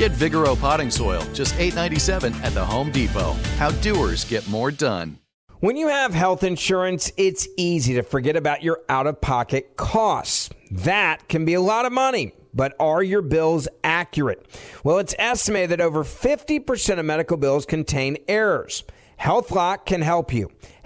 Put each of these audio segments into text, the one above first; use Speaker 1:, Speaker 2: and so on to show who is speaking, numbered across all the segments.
Speaker 1: Get Vigoro potting soil, just $8.97 at the Home Depot. How doers get more done.
Speaker 2: When you have health insurance, it's easy to forget about your out of pocket costs. That can be a lot of money. But are your bills accurate? Well, it's estimated that over 50% of medical bills contain errors. HealthLock can help you.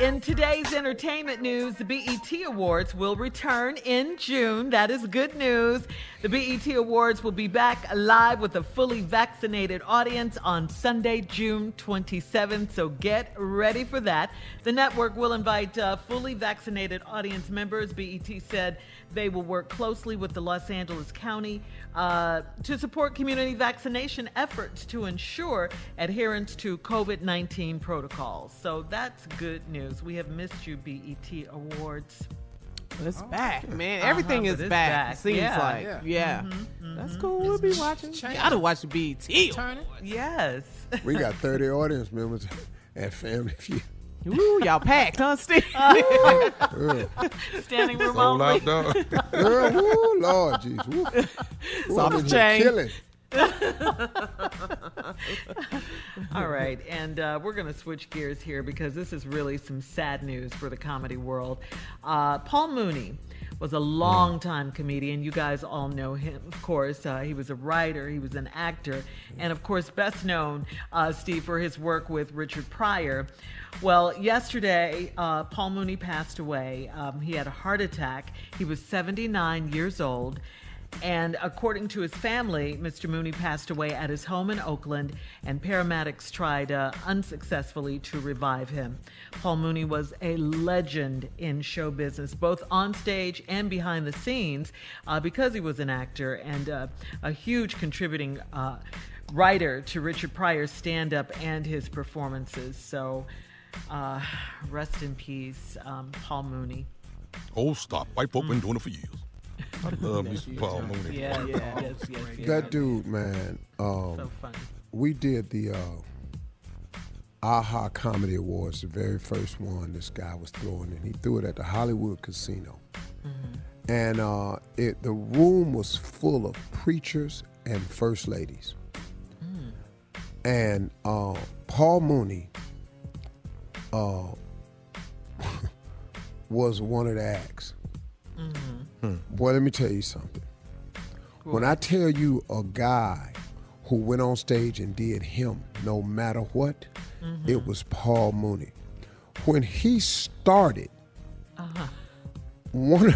Speaker 3: In today's entertainment news, the BET Awards will return in June. That is good news. The BET Awards will be back live with a fully vaccinated audience on Sunday, June 27th. So get ready for that. The network will invite uh, fully vaccinated audience members. BET said they will work closely with the Los Angeles County uh, to support community vaccination efforts to ensure adherence to COVID 19 protocols. So that's good news. We have missed you, BET Awards.
Speaker 4: It's back, man. Everything
Speaker 3: Uh-huh,
Speaker 4: is back,
Speaker 3: back.
Speaker 4: Seems
Speaker 3: Yeah.
Speaker 4: like,
Speaker 3: Yeah.
Speaker 4: yeah,
Speaker 3: Mhm,
Speaker 4: that's
Speaker 3: mhm.
Speaker 4: cool. We'll be watching. Gotta watch the BET.
Speaker 3: Yes.
Speaker 5: We got 30 audience members at Family Feud.
Speaker 4: Ooh, y'all packed, huh, Steve?
Speaker 3: Standing room
Speaker 5: Sold
Speaker 3: only.
Speaker 5: out, dog. Girl, woo, Lord, jeez. Woo. Woo,
Speaker 4: Soft
Speaker 5: I'm in here
Speaker 4: chain.
Speaker 5: killing.
Speaker 3: All right, and uh, we're going to switch gears here because this is really some sad news for the comedy world. Uh, Paul Mooney was a longtime comedian. You guys all know him, of course. Uh, he was a writer, he was an actor, and of course, best known, uh, Steve, for his work with Richard Pryor. Well, yesterday, uh, Paul Mooney passed away. Um, he had a heart attack. He was 79 years old. And according to his family, Mr. Mooney passed away at his home in Oakland, and paramedics tried uh, unsuccessfully to revive him. Paul Mooney was a legend in show business, both on stage and behind the scenes, uh, because he was an actor and uh, a huge contributing uh, writer to Richard Pryor's stand up and his performances. So, uh, rest in peace, um, Paul Mooney.
Speaker 6: Oh, stop. White folk been doing it for years. I love me some Paul Mooney.
Speaker 3: Yeah, yeah, yes, yes, yes.
Speaker 5: That dude, man. Um,
Speaker 3: So funny.
Speaker 5: We did the uh, AHA Comedy Awards, the very first one this guy was throwing, and he threw it at the Hollywood Casino. And uh, it the room was full of preachers and first ladies. And uh, Paul Mooney uh, was one of the acts. Boy, let me tell you something. When I tell you a guy who went on stage and did him no matter what, mm-hmm. it was Paul Mooney. When he started, uh-huh. one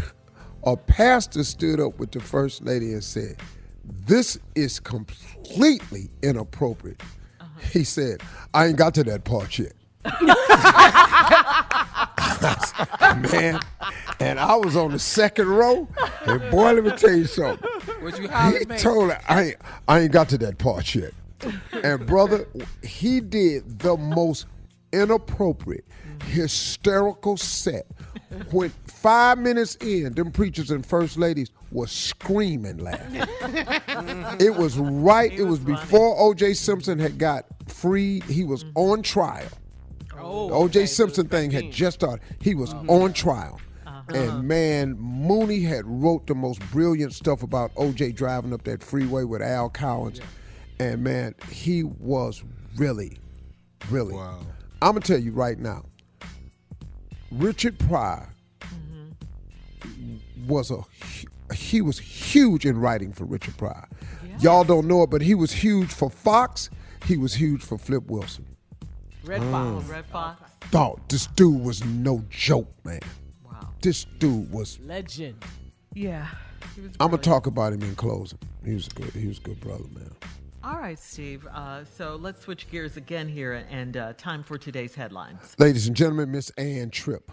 Speaker 5: a pastor stood up with the first lady and said, "This is completely inappropriate." Uh-huh. He said, "I ain't got to that part yet." Man, and I was on the second row, and boy, let me tell you something.
Speaker 7: What you
Speaker 5: He
Speaker 7: hollering,
Speaker 5: told her, I ain't, I ain't got to that part yet. And brother, he did the most inappropriate, hysterical set. When five minutes in, them preachers and first ladies were screaming laughing. it was right, it was before O.J. Simpson had got freed. He was on trial.
Speaker 4: Oh,
Speaker 5: The O.J.
Speaker 4: okay,
Speaker 5: Simpson
Speaker 4: it's
Speaker 5: thing had just started. He was uh-huh. on trial. Uh-huh. And uh-huh. man, Mooney had wrote the most brilliant stuff about O.J. driving up that freeway with Al Cowlings. And man, he was really, really. Wow. I'm gonna tell you right now. Richard Pryor mm-hmm. was a he was huge in writing for Richard Pryor. Y'all don't know it, but he was huge for Foxx. He was huge for Flip Wilson.
Speaker 4: Red
Speaker 5: Mm.
Speaker 4: Fox.
Speaker 3: Redd Foxx.
Speaker 5: Thought this dude was no joke, man.
Speaker 3: Wow.
Speaker 5: This dude was.
Speaker 4: Legend.
Speaker 3: Yeah.
Speaker 5: I'm gonna talk about him in closing. He was good. He was a good brother, man.
Speaker 3: All right, Steve. Uh, so let's switch gears again here and uh, time for today's headlines.
Speaker 5: Ladies and gentlemen, Miss Ann Tripp.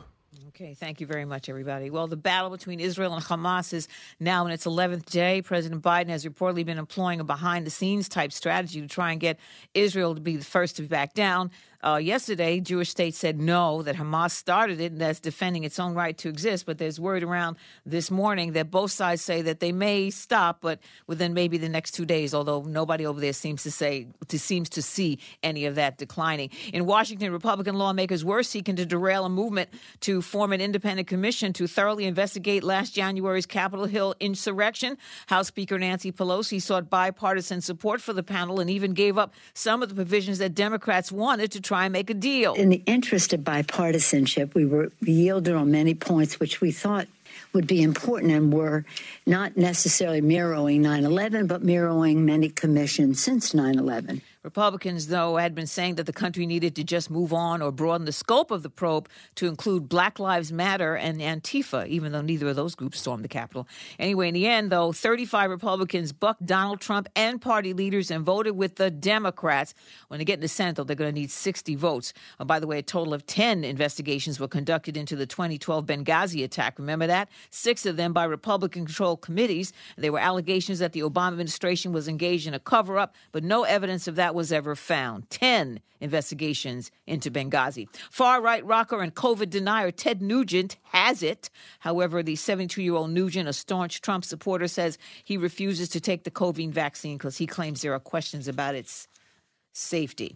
Speaker 8: Okay, thank you very much, everybody. Well, the battle between Israel and Hamas is now in its 11th day. President Biden has reportedly been employing a behind the scenes type strategy to try and get Israel to be the first to back down. Uh, yesterday, Jewish state said no, that Hamas started it and that's defending its own right to exist. But there's word around this morning that both sides say that they may stop, but within maybe the next two days. Although nobody over there seems to say to, seems to see any of that declining. In Washington, Republican lawmakers were seeking to derail a movement to form an independent commission to thoroughly investigate last January's Capitol Hill insurrection. House Speaker Nancy Pelosi sought bipartisan support for the panel and even gave up some of the provisions that Democrats wanted to try and make a deal.
Speaker 9: In the interest of bipartisanship, we were we yielded on many points which we thought would be important and were not necessarily mirroring 9 11, but mirroring many commissions since 9 11.
Speaker 8: Republicans, though, had been saying that the country needed to just move on or broaden the scope of the probe to include Black Lives Matter and Antifa, even though neither of those groups stormed the Capitol. Anyway, in the end, though, 35 Republicans bucked Donald Trump and party leaders and voted with the Democrats. When they get in the Senate, though, they're going to need 60 votes. Uh, by the way, a total of 10 investigations were conducted into the 2012 Benghazi attack. Remember that? Six of them by Republican controlled committees. There were allegations that the Obama administration was engaged in a cover up, but no evidence of that was ever found. 10 investigations into Benghazi. Far right rocker and COVID denier Ted Nugent has it. However, the 72 year old Nugent, a staunch Trump supporter, says he refuses to take the COVID vaccine because he claims there are questions about its safety.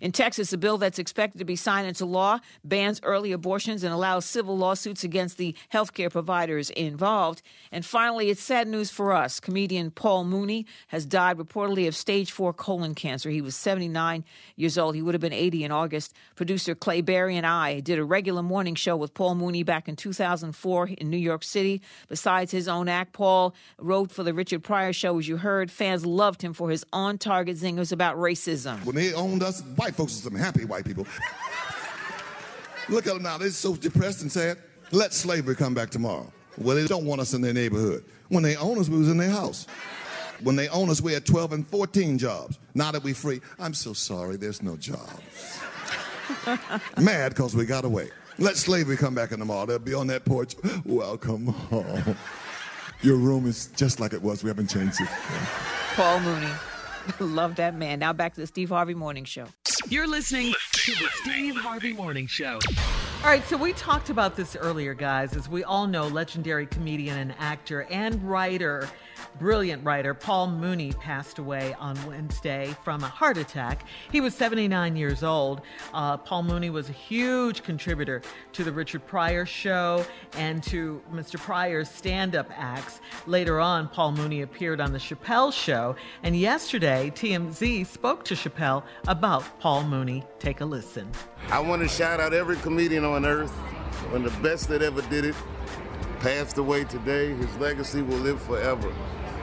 Speaker 8: In Texas, a bill that's expected to be signed into law bans early abortions and allows civil lawsuits against the healthcare providers involved. And finally, it's sad news for us. Comedian Paul Mooney has died reportedly of stage four colon cancer. He was 79 years old. He would have been 80 in August. Producer Clay Berry and I did a regular morning show with Paul Mooney back in 2004 in New York City. Besides his own act, Paul wrote for the Richard Pryor show, as you heard. Fans loved him for his on target zingers about racism.
Speaker 6: When they owned us, white folks are some happy white people. Look at them now, they're so depressed and sad. Let slavery come back tomorrow. Well, they don't want us in their neighborhood. When they own us, we was in their house. When they own us, we had 12 and 14 jobs. Now that we're free, I'm so sorry, there's no jobs. Mad because we got away. Let slavery come back in the tomorrow. They'll be on that porch. Welcome home. Your room is just like it was. We haven't changed it.
Speaker 8: Paul Mooney. Love that man. Now back to the Steve Harvey Morning Show.
Speaker 10: You're listening to the Steve Harvey Morning Show.
Speaker 3: All right, so we talked about this earlier, guys. As we all know, legendary comedian and actor and writer, brilliant writer, Paul Mooney passed away on Wednesday from a heart attack. He was 79 years old. Uh, Paul Mooney was a huge contributor to the Richard Pryor show and to Mr. Pryor's stand up acts. Later on, Paul Mooney appeared on The Chappelle Show, and yesterday, TMZ spoke to Chappelle about Paul Mooney. Take a listen.
Speaker 11: I want to shout out every comedian on earth, one of the best that ever did it.
Speaker 7: passed away today. His legacy will live forever.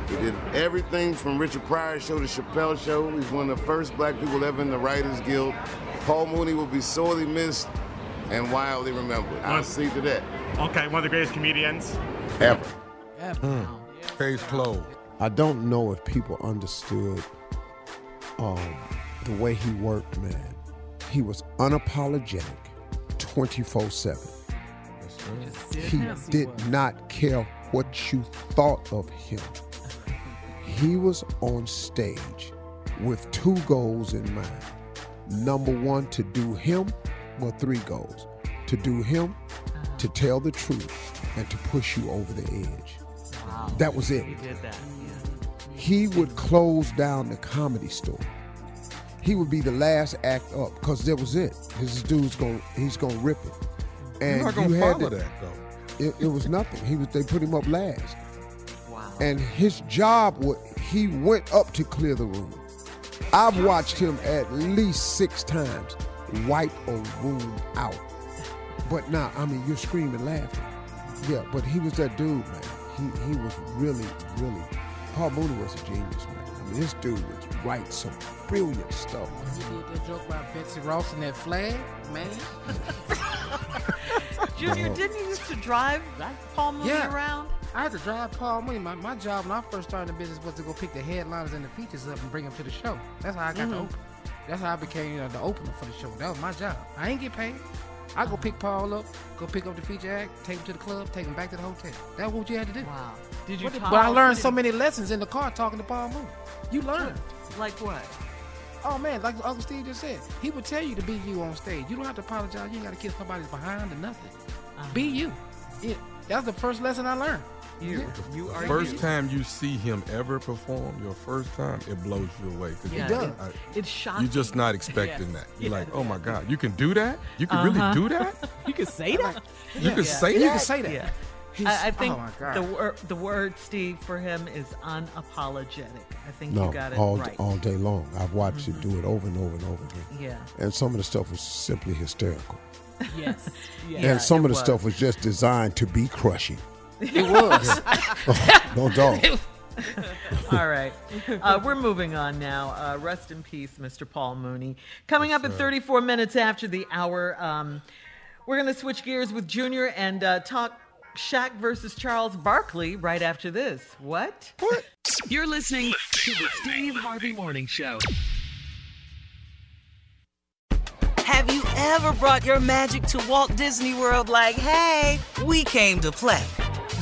Speaker 7: He did everything from Richard Pryor's show to Chappelle show. He's one of the first black people ever in the Writers Guild. Paul Mooney will be sorely missed and wildly remembered. I'll see to that.
Speaker 11: Okay, one of the greatest comedians.
Speaker 7: Ever. Ever.
Speaker 5: Case closed. I don't know if people understood um, the way he worked, man. He was unapologetic 24 7. He did not care what you thought of him. He was on stage with two goals in mind. Number one, to do him, well, three goals. To do him, to tell the truth, and to push you over the edge. That was it.
Speaker 3: He did that.
Speaker 5: He would close down the comedy store. He would be the last act up because that was it. This dude's going he's gonna rip it. And
Speaker 12: You're not gonna
Speaker 5: you had
Speaker 12: follow
Speaker 5: to-
Speaker 12: that, though.
Speaker 5: It, it was nothing. He was they put him up last. Wow. And his job was he went up to clear the room. I've watched him at least six times wipe a room out. But now, I mean, you're screaming, laughing. Yeah, but he was that dude, man. He he was really, really. Paul Mooney was a genius, man. I mean, this dude would write some brilliant stuff.
Speaker 13: You did that joke about Betsy Ross and that flag, man.
Speaker 3: Junior, didn't you used to drive Paul Mooney
Speaker 13: Yeah.
Speaker 3: around?
Speaker 13: I had to drive Paul Mooney. My, my job when I first started the business was to go pick the headliners and the features up and bring them to the show. That's how I got
Speaker 3: Mhm.
Speaker 13: to open. That's how I became uh, the opener for the show. That was my job. I ain't get paid. I go pick Paul up, go pick up the feature act, take him to the club, take him back to the hotel. That's what you had to do.
Speaker 3: Wow. Did you
Speaker 13: But,
Speaker 3: talk-
Speaker 13: but I learned so many lessons in the car talking to Paul Mooney. You learn.
Speaker 3: Like what?
Speaker 13: Oh man, like Uncle Steve just said, he would tell you to be you on stage. You don't have to apologize. You ain't got to kiss nobody's behind or nothing. Be you. Yeah, that's the first lesson I learned.
Speaker 3: You, you
Speaker 12: The
Speaker 3: are
Speaker 12: first
Speaker 3: you.
Speaker 12: time you see him ever perform, your first time, it blows you away. 'cause
Speaker 3: Yeah,
Speaker 12: you-
Speaker 3: it-
Speaker 12: I-
Speaker 3: it's shocking.
Speaker 12: You're just not expecting
Speaker 3: Yes.
Speaker 12: that. You're
Speaker 3: Yeah.
Speaker 12: like, oh my God, you can do that? You can
Speaker 3: Uh-huh.
Speaker 12: really do that?
Speaker 4: You can say that?
Speaker 12: You can say
Speaker 13: You
Speaker 12: that?
Speaker 13: can say that.
Speaker 3: Yeah. I, I think
Speaker 13: oh my God.
Speaker 3: the word the word Steve for him is unapologetic. I think
Speaker 5: No,
Speaker 3: you got it
Speaker 5: all
Speaker 3: right.
Speaker 5: all day long. I've watched it do it over and over and over again.
Speaker 3: Yeah.
Speaker 5: And some of the stuff was simply hysterical.
Speaker 4: Yes. yes.
Speaker 5: and some of the
Speaker 3: was.
Speaker 5: stuff was just designed to be crushing.
Speaker 13: It was.
Speaker 5: no dog.
Speaker 3: All right. Uh, we're moving on now. Uh, rest in peace, Mr. Paul Mooney. Coming up at 34 minutes after the hour, um, we're going to switch gears with Junior and uh, talk Shaq versus Charles Barkley right after this. What?
Speaker 5: What?
Speaker 14: You're listening to the Steve Harvey Morning Show.
Speaker 10: Have you ever brought your magic to Walt Disney World like, hey, we came to play?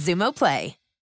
Speaker 15: Xumo Play.